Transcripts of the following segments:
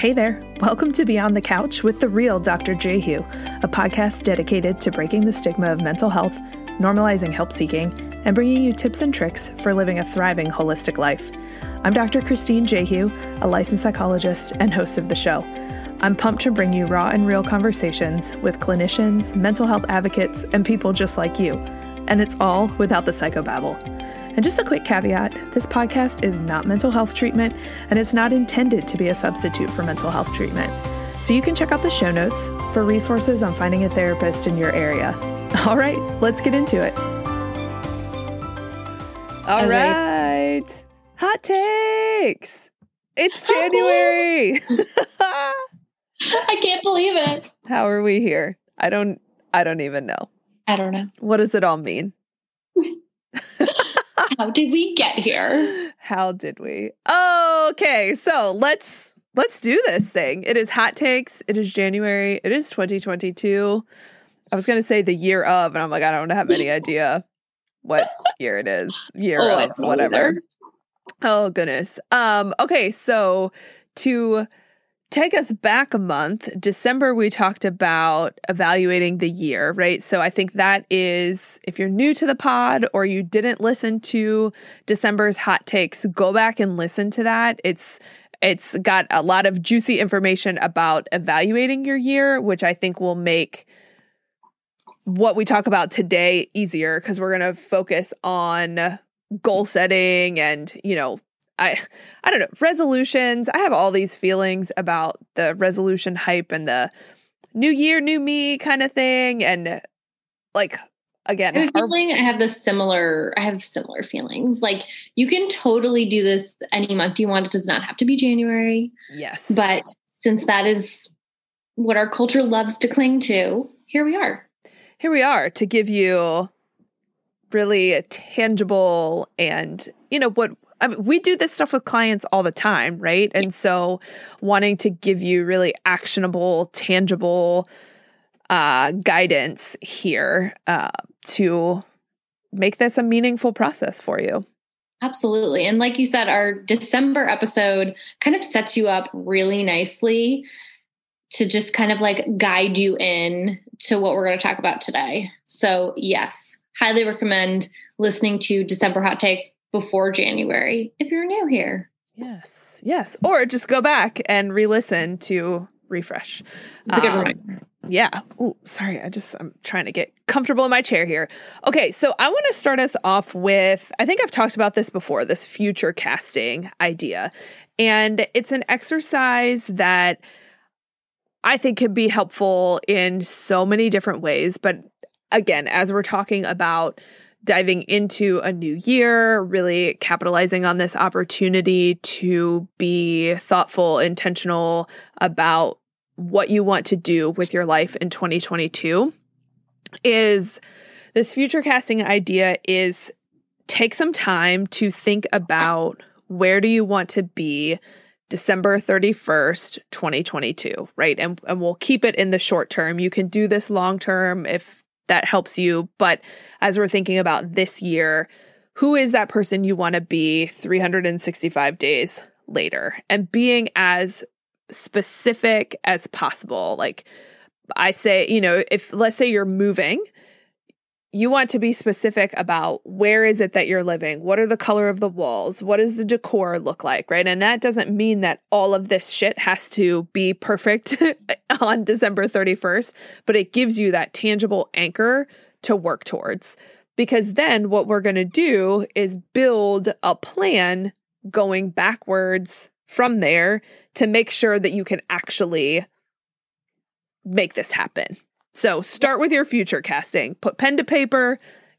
Hey there. Welcome to Beyond the Couch with the real Dr. Jehu, a podcast dedicated to breaking the stigma of mental health, normalizing help seeking, and bringing you tips and tricks for living a thriving holistic life. I'm Dr. Christine Jehu, a licensed psychologist and host of the show. I'm pumped to bring you raw and real conversations with clinicians, mental health advocates, and people just like you. And it's all without the psychobabble. And just a quick caveat this podcast is not mental health treatment, and it's not intended to be a substitute for mental health treatment. So you can check out the show notes for resources on finding a therapist in your area. All right, let's get into it. All right. Hot takes. It's January. I can't believe it. How are we here? I don't I don't even know. I don't know. What does it all mean? How did we get here? How did we? Okay, so let's let's do this thing. It is hot takes. It is January. It is 2022. I was gonna say the year of, and I'm like, I don't have any idea what year it is. Year Oh, of whatever. either. Oh goodness. Um, okay, so to take us back a month, December we talked about evaluating the year, right? So I think that is if you're new to the pod or you didn't listen to December's hot takes, go back and listen to that. It's it's got a lot of juicy information about evaluating your year, which I think will make what we talk about today easier because we're going to focus on goal setting and, you know, I I don't know, resolutions. I have all these feelings about the resolution hype and the new year, new me kind of thing and like again, I have our- feeling I have the similar. I have similar feelings. Like you can totally do this any month you want. It does not have to be January. yes. But since that is what our culture loves to cling to, here we are. here we are to give you really tangible and you know what I mean, we do this stuff with clients all the time, right? And so wanting to give you really actionable, tangible uh, guidance here uh, to make this a meaningful process for you. Absolutely. And like you said, our December episode kind of sets you up really nicely to just kind of like guide you in to what we're going to talk about today. So, yes, highly recommend listening to December Hot Takes before January if you're new here. Yes, yes. Or just go back and re listen to refresh. It's a good Um. Yeah. Oh, sorry. I just I'm trying to get comfortable in my chair here. Okay, so I want to start us off with I think I've talked about this before, this future casting idea. And it's an exercise that I think can be helpful in so many different ways, but again, as we're talking about diving into a new year, really capitalizing on this opportunity to be thoughtful, intentional about what you want to do with your life in 2022 is this future casting idea is take some time to think about where do you want to be December 31st, 2022, right? And, and we'll keep it in the short term. You can do this long term if that helps you. But as we're thinking about this year, who is that person you want to be 365 days later? And being as specific as possible. Like I say, you know, if let's say you're moving, you want to be specific about where is it that you're living? What are the color of the walls? What does the decor look like, right? And that doesn't mean that all of this shit has to be perfect on December 31st, but it gives you that tangible anchor to work towards. Because then what we're going to do is build a plan going backwards from there to make sure that you can actually make this happen. So start with your future casting, put pen to paper,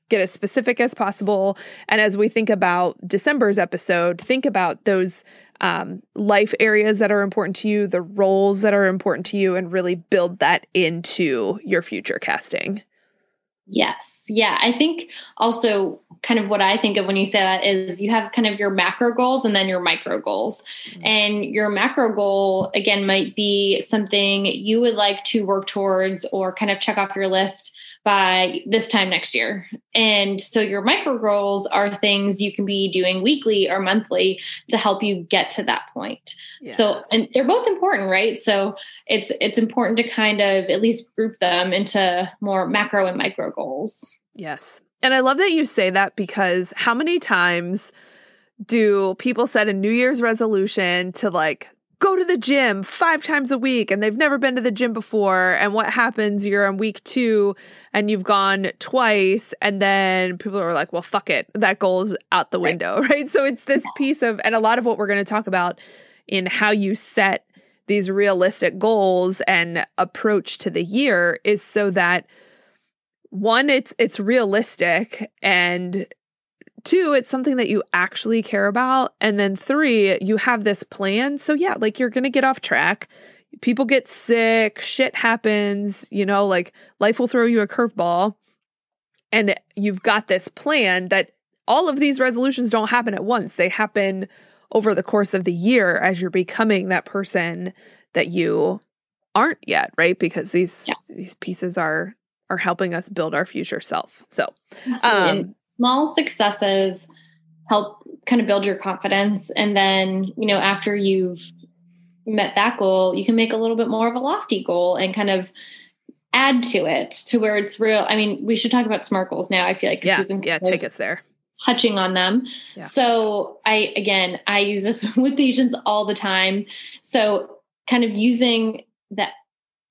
get as specific as possible. And as we think about December's episode, think about those um, life areas that are important to you, the roles that are important to you, and really build that into your future casting. Yes. Yeah. I think also kind of what I think of when you say that is you have kind of your macro goals and then your micro goals. Mm. And your macro goal, again, might be something you would like to work towards or kind of check off your list by this time next year. And so your micro goals are things you can be doing weekly or monthly to help you get to that point. Yeah. So and they're both important, right? So it's it's important to kind of at least group them into more macro and micro goals. Yes. And I love that you say that because how many times do people set a New Year's resolution to like go to the gym five times a week and they've never been to the gym before. And what happens? You're on week two and you've gone twice. And then people are like, well, fuck it. That goal's out the window. Right. right? So it's this piece of, and a lot of what we're going to talk about in how you set these realistic goals and approach to the year is so that one it's it's realistic and Two, it's something that you actually care about. And then three, you have this plan. So, yeah, like you're going to get off track. People get sick, shit happens, you know, like life will throw you a curveball. And you've got this plan that all of these resolutions don't happen at once. They happen over the course of the year as you're becoming that person that you aren't yet, right? Because these yeah. these pieces are are helping us build our future self. So, um, small successes help kind of build your confidence. And then, you know, after you've met that goal, you can make a little bit more of a lofty goal and kind of add to it to where it's real. I mean, we should talk about SMART goals now. I feel like yeah, yeah, take us there. Touching on them. Yeah. So I again, I use this with patients all the time. So kind of using the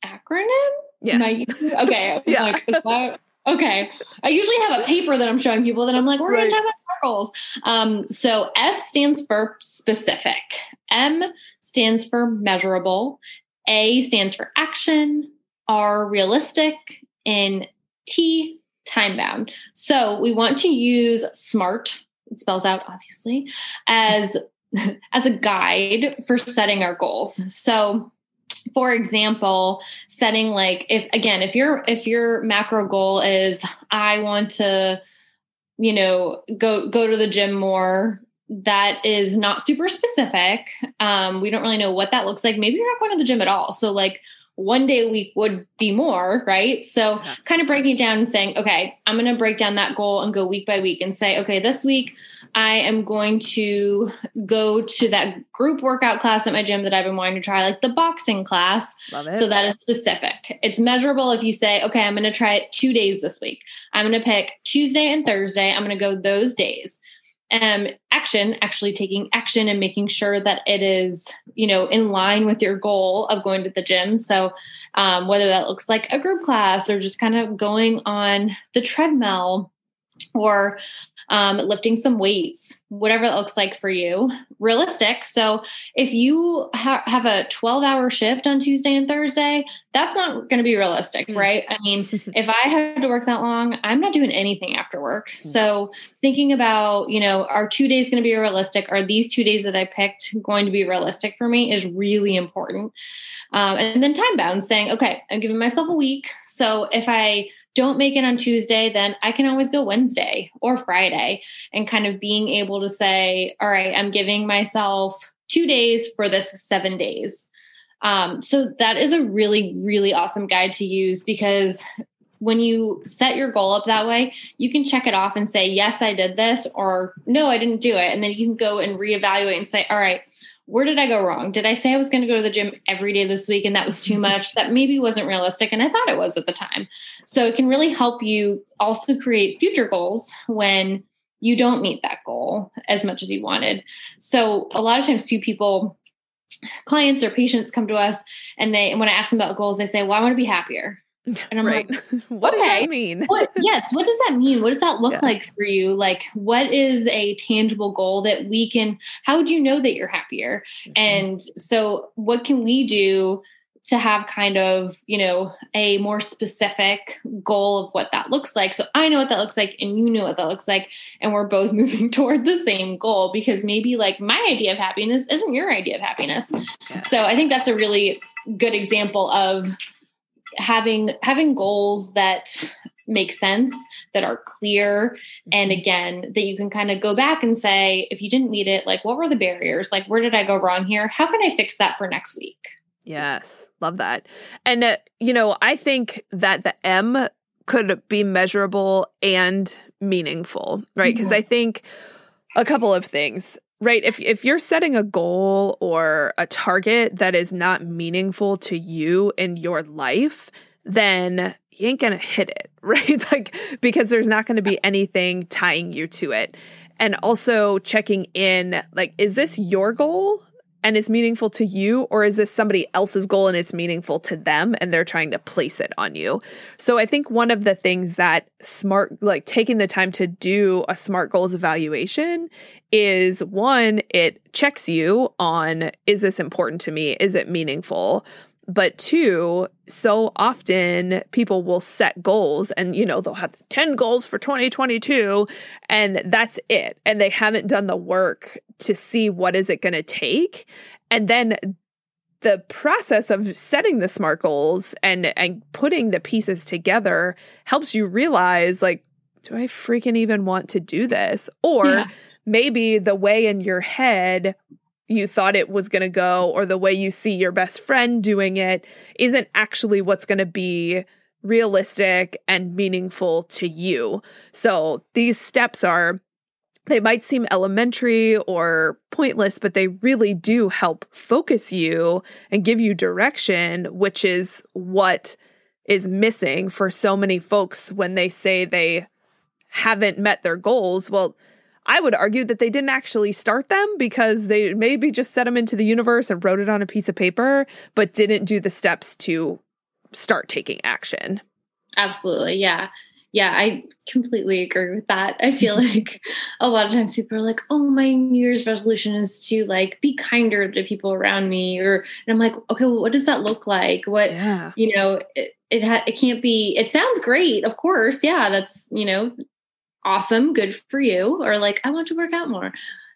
acronym. Yes. okay. yeah. Like, that Okay. I usually have a paper that I'm showing people that I'm like, we're right. going to talk about circles. Um, so S stands for specific, M stands for measurable, A stands for action, R realistic, and T time bound. So we want to use SMART, it spells out obviously, as as a guide for setting our goals. So for example setting like if again if your if your macro goal is i want to you know go go to the gym more that is not super specific um we don't really know what that looks like maybe you're not going to the gym at all so like one day a week would be more, right? So, yeah. kind of breaking it down and saying, okay, I'm going to break down that goal and go week by week and say, okay, this week I am going to go to that group workout class at my gym that I've been wanting to try, like the boxing class. So that is specific. It's measurable if you say, okay, I'm going to try it two days this week. I'm going to pick Tuesday and Thursday. I'm going to go those days um, action, actually taking action and making sure that it is, you know, in line with your goal of going to the gym. So, um, whether that looks like a group class or just kind of going on the treadmill or um, lifting some weights, whatever that looks like for you, realistic. So if you ha- have a 12 hour shift on Tuesday and Thursday, that's not going to be realistic, mm. right? I mean, if I have to work that long, I'm not doing anything after work. So thinking about, you know, are two days going to be realistic? Are these two days that I picked going to be realistic for me is really important. Um, and then time bound, saying, okay, I'm giving myself a week. So if I don't make it on Tuesday, then I can always go Wednesday or Friday and kind of being able to say, all right, I'm giving myself two days for this seven days. Um, so that is a really, really awesome guide to use because when you set your goal up that way, you can check it off and say, yes, I did this, or no, I didn't do it. And then you can go and reevaluate and say, all right, where did I go wrong? Did I say I was going to go to the gym every day this week and that was too much? That maybe wasn't realistic. And I thought it was at the time. So it can really help you also create future goals when you don't meet that goal as much as you wanted. So a lot of times, too, people, clients or patients come to us and they, and when I ask them about goals, they say, well, I want to be happier. And I'm right. like, what okay. does that mean? what, yes. What does that mean? What does that look like for you? Like, what is a tangible goal that we can, how would you know that you're happier? Mm-hmm. And so, what can we do to have kind of, you know, a more specific goal of what that looks like? So, I know what that looks like, and you know what that looks like. And we're both moving toward the same goal because maybe like my idea of happiness isn't your idea of happiness. Yes. So, I think that's a really good example of having having goals that make sense that are clear and mm-hmm. again that you can kind of go back and say if you didn't meet it like what were the barriers like where did i go wrong here how can i fix that for next week yes love that and uh, you know i think that the m could be measurable and meaningful, right? Because mm-hmm. I think a couple of things right if if you're setting a goal or a target that is not meaningful to you in your life then you ain't gonna hit it right? Like because there's not gonna be anything tying you to it. And also checking in like is this your goal and it's meaningful to you or is this somebody else's goal and it's meaningful to them and they're trying to place it on you? So i think one of the things that smart like taking the time to do a smart goals evaluation is one it checks you on is this important to me? Is it meaningful? But two, so often people will set goals and, you know, they'll have 10 goals for 2022 and that's it. And they haven't done the work to see what is it going to take. And then the process of setting the smart goals and and putting the pieces together helps you realize like do I freaking even want to do this? Or yeah. maybe the way in your head you thought it was going to go or the way you see your best friend doing it isn't actually what's going to be realistic and meaningful to you. So these steps are they might seem elementary or pointless, but they really do help focus you and give you direction, which is what is missing for so many folks when they say they haven't met their goals. Well, I would argue that they didn't actually start them because they maybe just set them into the universe and wrote it on a piece of paper, but didn't do the steps to start taking action. Absolutely. Yeah. Yeah, I completely agree with that. I feel like a lot of times people are like, "Oh, my New Year's resolution is to like be kinder to people around me," or and I'm like, "Okay, well, what does that look like? What yeah. you know?" It it, ha- it can't be. It sounds great, of course. Yeah, that's you know awesome, good for you. Or like, I want to work out more.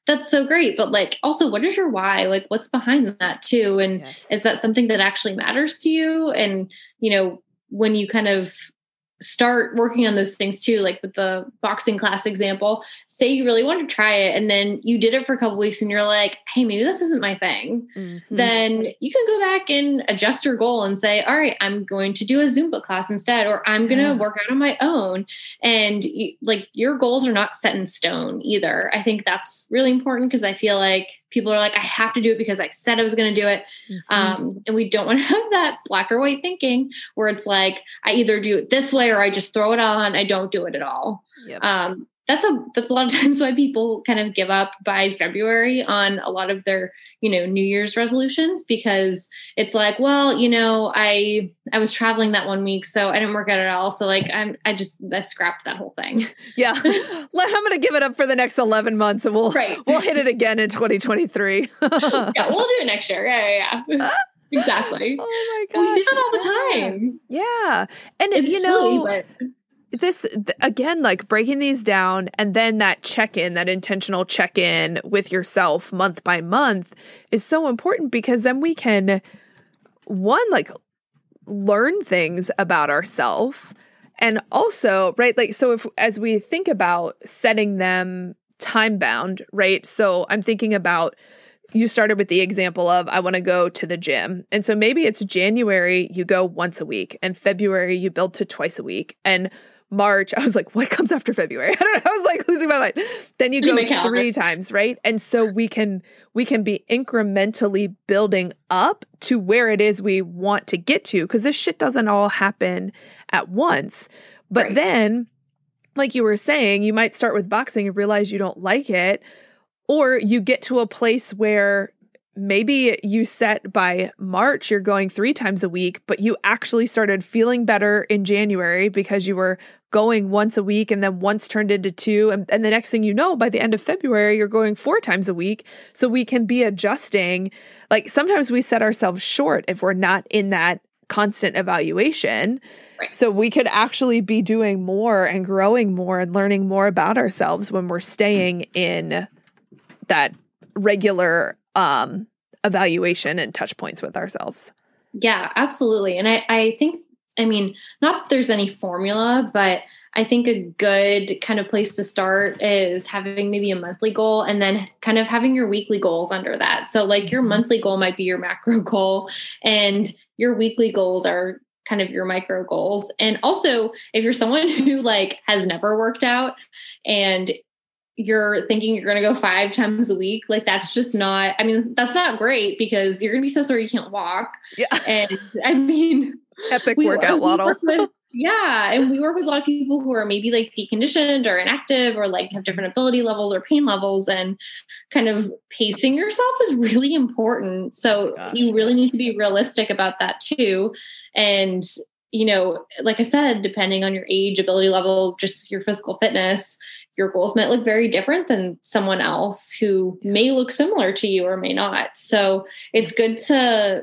That's so great. But like, also, what is your why? Like, what's behind that too? And yes. is that something that actually matters to you? And, you know, when you kind of start working on those things too like with the boxing class example say you really want to try it and then you did it for a couple weeks and you're like hey maybe this isn't my thing mm-hmm. then you can go back and adjust your goal and say all right i'm going to do a zumba class instead or i'm going to yeah. work out on my own and you, like your goals are not set in stone either i think that's really important because i feel like people are like, I have to do it because I said I was going to do it. Mm-hmm. Um, and we don't want to have that black or white thinking where it's like, I either do it this way or I just throw it on. I don't do it at all. Yep. Um, that's a that's a lot of times why people kind of give up by February on a lot of their you know New Year's resolutions because it's like well you know I I was traveling that one week so I didn't work out at all so like I'm I just I scrapped that whole thing yeah I'm gonna give it up for the next eleven months and we'll right. we'll hit it again in 2023 yeah we'll do it next year yeah yeah. exactly. Oh my god, we see that all the time. Yeah, and it's you know, silly, but this again like breaking these down and then that check-in that intentional check-in with yourself month by month is so important because then we can one like learn things about ourselves and also right like so if as we think about setting them time bound right so i'm thinking about you started with the example of I want to go to the gym. And so maybe it's January, you go once a week, and February, you build to twice a week. And March, I was like, what comes after February? I don't know. I was like losing my mind. Then you go three times, right? And so we can we can be incrementally building up to where it is we want to get to because this shit doesn't all happen at once. But right. then, like you were saying, you might start with boxing and realize you don't like it. Or you get to a place where maybe you set by March, you're going three times a week, but you actually started feeling better in January because you were going once a week and then once turned into two. And, and the next thing you know, by the end of February, you're going four times a week. So we can be adjusting. Like sometimes we set ourselves short if we're not in that constant evaluation. Right. So we could actually be doing more and growing more and learning more about ourselves when we're staying in that regular um, evaluation and touch points with ourselves. Yeah, absolutely. And I, I think, I mean, not there's any formula, but I think a good kind of place to start is having maybe a monthly goal and then kind of having your weekly goals under that. So, like, your mm-hmm. monthly goal might be your macro goal, and your weekly goals are kind of your micro goals. And also, if you're someone who like has never worked out and you're thinking you're going to go five times a week, like that's just not, I mean, that's not great because you're going to be so sore you can't walk. Yeah. And I mean, epic we, workout waddle. yeah. And we work with a lot of people who are maybe like deconditioned or inactive or like have different ability levels or pain levels. And kind of pacing yourself is really important. So oh you really need to be realistic about that too. And you know, like I said, depending on your age, ability level, just your physical fitness, your goals might look very different than someone else who may look similar to you or may not. So it's good to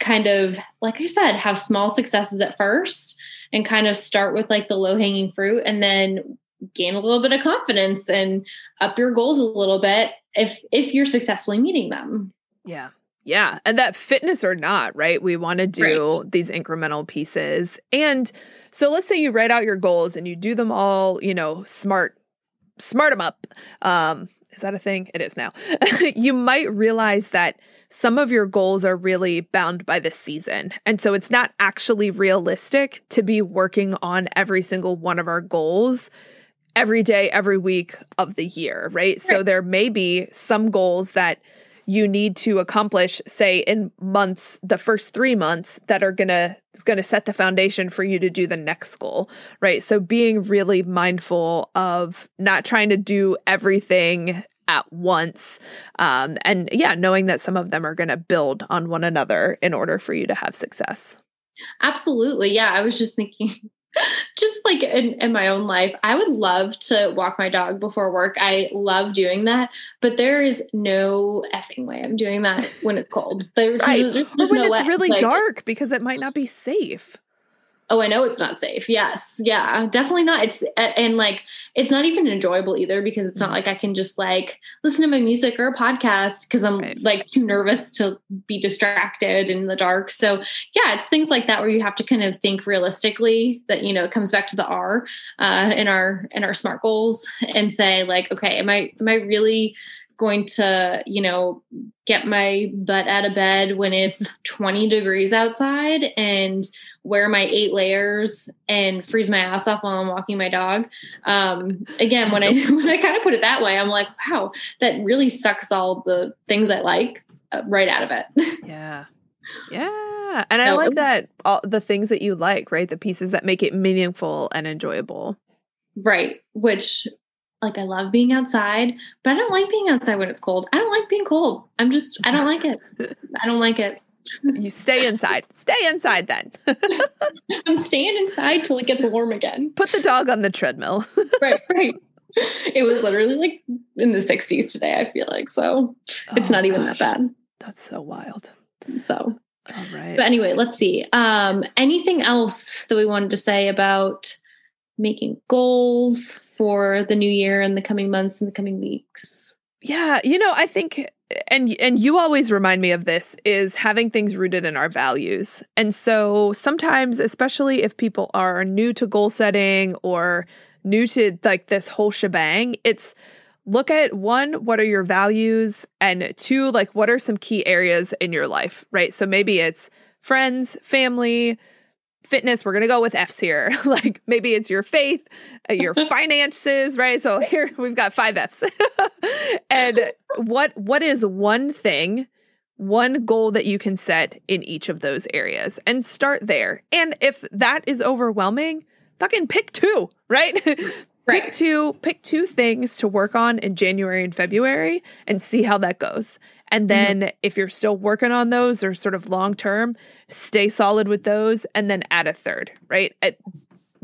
kind of, like I said, have small successes at first and kind of start with like the low hanging fruit and then gain a little bit of confidence and up your goals a little bit if if you're successfully meeting them. Yeah. Yeah. And that fitness or not, right? We want to do right. these incremental pieces. And so let's say you write out your goals and you do them all, you know, smart, smart them up. Um, is that a thing? It is now. you might realize that some of your goals are really bound by the season. And so it's not actually realistic to be working on every single one of our goals every day, every week of the year, right? right. So there may be some goals that you need to accomplish say in months the first 3 months that are going to is going to set the foundation for you to do the next goal right? So being really mindful of not trying to do everything at once um, and yeah knowing that some of them are going to build on one another in order for you to have success. Absolutely. Yeah i was just thinking just like in, in, my own life, I would love to walk my dog before work. I love doing that, but there is no effing way I'm doing that when it's cold. There's, right. there's, when no it's way. really like, dark because it might not be safe oh i know it's not safe. Yes. Yeah. Definitely not. It's and like it's not even enjoyable either because it's not mm-hmm. like i can just like listen to my music or a podcast because i'm right. like too nervous to be distracted in the dark. So yeah it's things like that where you have to kind of think realistically that you know it comes back to the r uh, in our in our smart goals and say like okay am i am i really going to, you know, get my butt out of bed when it's 20 degrees outside and wear my eight layers and freeze my ass off while I'm walking my dog. Um, again, when I when I kind of put it that way, I'm like, wow, that really sucks all the things I like uh, right out of it. Yeah. Yeah. And I like that all the things that you like, right? The pieces that make it meaningful and enjoyable. Right. Which like I love being outside, but I don't like being outside when it's cold. I don't like being cold. I'm just I don't like it. I don't like it. you stay inside. Stay inside then. I'm staying inside till it gets warm again. Put the dog on the treadmill. right, right. It was literally like in the 60s today, I feel like. So it's oh, not even gosh. that bad. That's so wild. So all right. But anyway, let's see. Um, anything else that we wanted to say about making goals for the new year and the coming months and the coming weeks? Yeah, you know, I think and and you always remind me of this is having things rooted in our values. And so sometimes especially if people are new to goal setting or new to like this whole shebang, it's look at one what are your values and two like what are some key areas in your life, right? So maybe it's friends, family, fitness, we're going to go with F's here. like maybe it's your faith, uh, your finances, right? So here we've got five F's. and what what is one thing, one goal that you can set in each of those areas and start there. And if that is overwhelming, fucking pick two, right? Right. Pick two, pick two things to work on in January and February and see how that goes. And mm-hmm. then mm-hmm. if you're still working on those or sort of long term, stay solid with those and then add a third, right?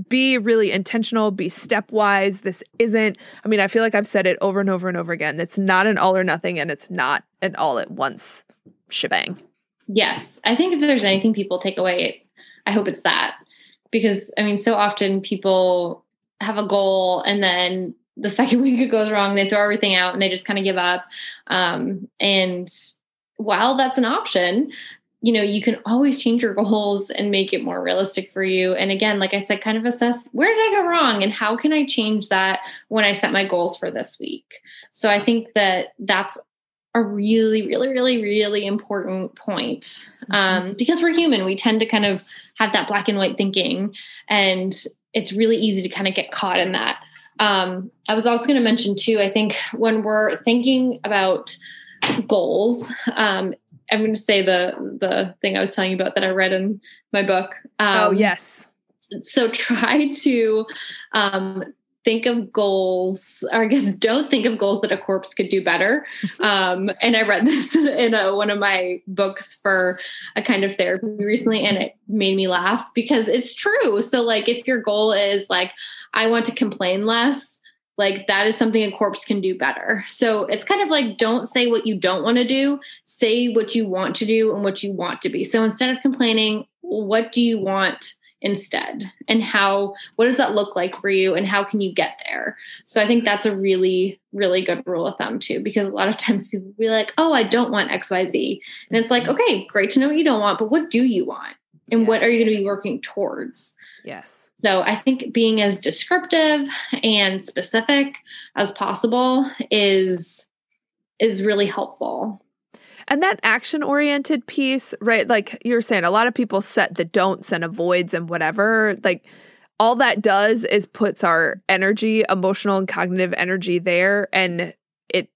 Be really intentional, be stepwise. This isn't, I mean, I feel like I've said it over and over and over again. It's not an all or nothing and it's not an all at once shebang. Yes. I think if there's anything people take away, I hope it's that. Because I mean, so often people have a goal and then the second week it goes wrong, they throw everything out and they just kind of give up. Um, and while that's an option, you know, you can always change your goals and make it more realistic for you. And again, like I said, kind of assess where did I go wrong and how can I change that when I set my goals for this week. So I think that that's a really, really, really, really important point. Mm-hmm. Um, because we're human, we tend to kind of have that black and white thinking, and it's really easy to kind of get caught in that. Um, I was also going to mention too, I think when we're thinking about goals, um, I'm going to say the the thing I was telling you about that I read in my book. oh um, yes. So try to um, think of goals, or I guess don't think of goals that a corpse could do better. Um, and I read this in a, one of my books for a kind of therapy recently, and it made me laugh because it's true. So, like, if your goal is like, I want to complain less, like that is something a corpse can do better. So it's kind of like don't say what you don't want to do, say what you want to do and what you want to be. So instead of complaining, what do you want? Instead? And how what does that look like for you and how can you get there? So i think that's a really really good rule of thumb too because a lot of times people be like oh i don't want xyz and it's like mm-hmm. okay great to know what you don't want but what do you want? And yes. what are you going to be working towards? Yes. So i think being as descriptive and specific as possible is is really helpful and that action oriented piece, right? Like you're saying, a lot of people set the don'ts and avoids and whatever. Like all that does is puts our energy, emotional and cognitive energy there and it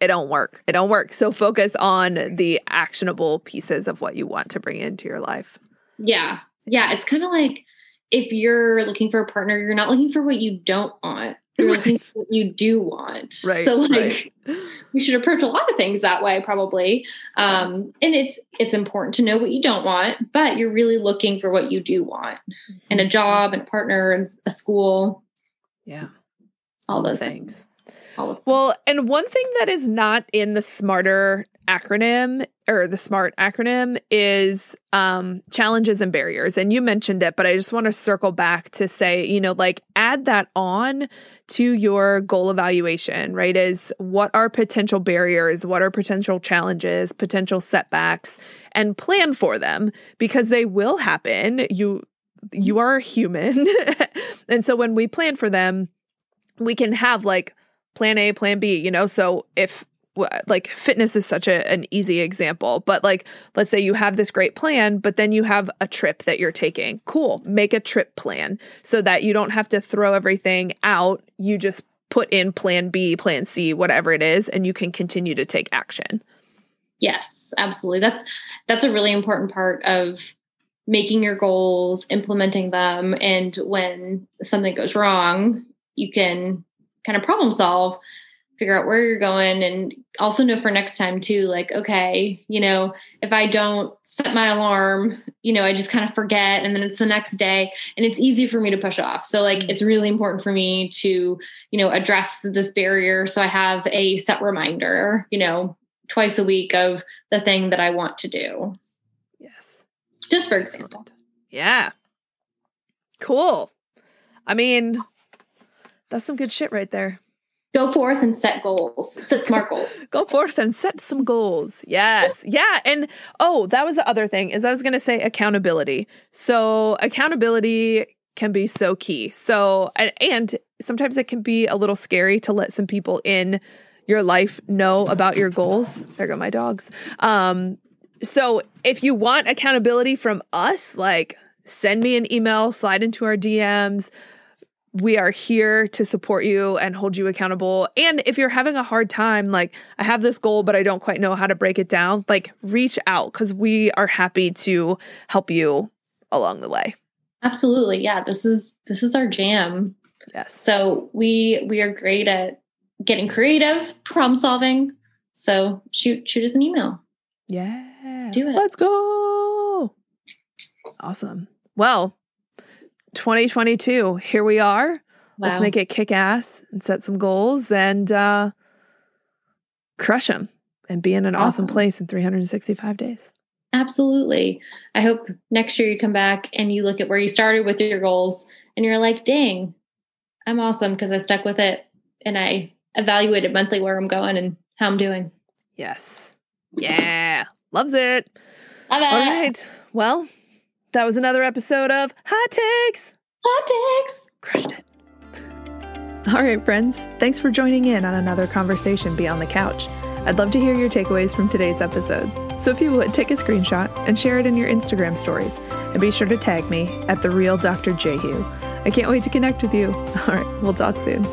it don't work. It don't work. So focus on the actionable pieces of what you want to bring into your life. Yeah. Yeah. It's kind of like if you're looking for a partner, you're not looking for what you don't want you're looking for what you do want. Right. So like right. we should approach a lot of things that way probably. Um, and it's it's important to know what you don't want, but you're really looking for what you do want. Mm-hmm. And a job and a partner and a school. Yeah. All those things. things. Well, and one thing that is not in the smarter acronym or the SMART acronym is um, challenges and barriers. And you mentioned it, but I just want to circle back to say, you know, like add that on to your goal evaluation, right? Is what are potential barriers? What are potential challenges, potential setbacks, and plan for them because they will happen. You you are human. and so when we plan for them, we can have like plan A, plan B, you know? So if like fitness is such a, an easy example, but like let's say you have this great plan, but then you have a trip that you're taking. Cool. Make a trip plan so that you don't have to throw everything out. You just put in plan B, plan C, whatever it is, and you can continue to take action. Yes, absolutely. That's that's a really important part of making your goals, implementing them, and when something goes wrong, you can kind of problem solve figure out where you're going and also know for next time too like okay you know if i don't set my alarm you know i just kind of forget and then it's the next day and it's easy for me to push off. So like mm-hmm. it's really important for me to you know address this barrier. So i have a set reminder you know twice a week of the thing that i want to do. Yes. Just for example. Yeah. Cool. I mean that's some good shit right there. Go forth and set goals. Set smart goals. Go forth and set some goals. Yes. Yeah and oh that was the other thing is i was going to say accountability. So accountability can be so key. So and, and sometimes it can be a little scary to let some people in your life know about your goals. There go my dogs. Um so if you want accountability from us like send me an email slide into our dms we are here to support you and hold you accountable. And if you're having a hard time, like I have this goal, but I don't quite know how to break it down, like reach out because we are happy to help you along the way. Absolutely. Yeah. This is this is our jam. Yes. So we we are great at getting creative, problem solving. So shoot shoot us an email. Yeah. Do it. Let's go. Awesome. Well, 2022, here we are. Wow. Let's make it kick ass and set some goals and uh, crush them and be in an awesome. awesome place in 365 days. Absolutely. I hope next year you come back and you look at where you started with your goals and you're like, dang, I'm awesome because I stuck with it and I evaluated monthly where I'm going and how I'm doing. Yes. Yeah. Loves it. Love it. All right. Well, that was another episode of Hot Takes. Hot Takes. Crushed it. All right, friends. Thanks for joining in on another conversation beyond the couch. I'd love to hear your takeaways from today's episode. So if you would, take a screenshot and share it in your Instagram stories. And be sure to tag me at the real Dr. Jehu. I can't wait to connect with you. All right, we'll talk soon.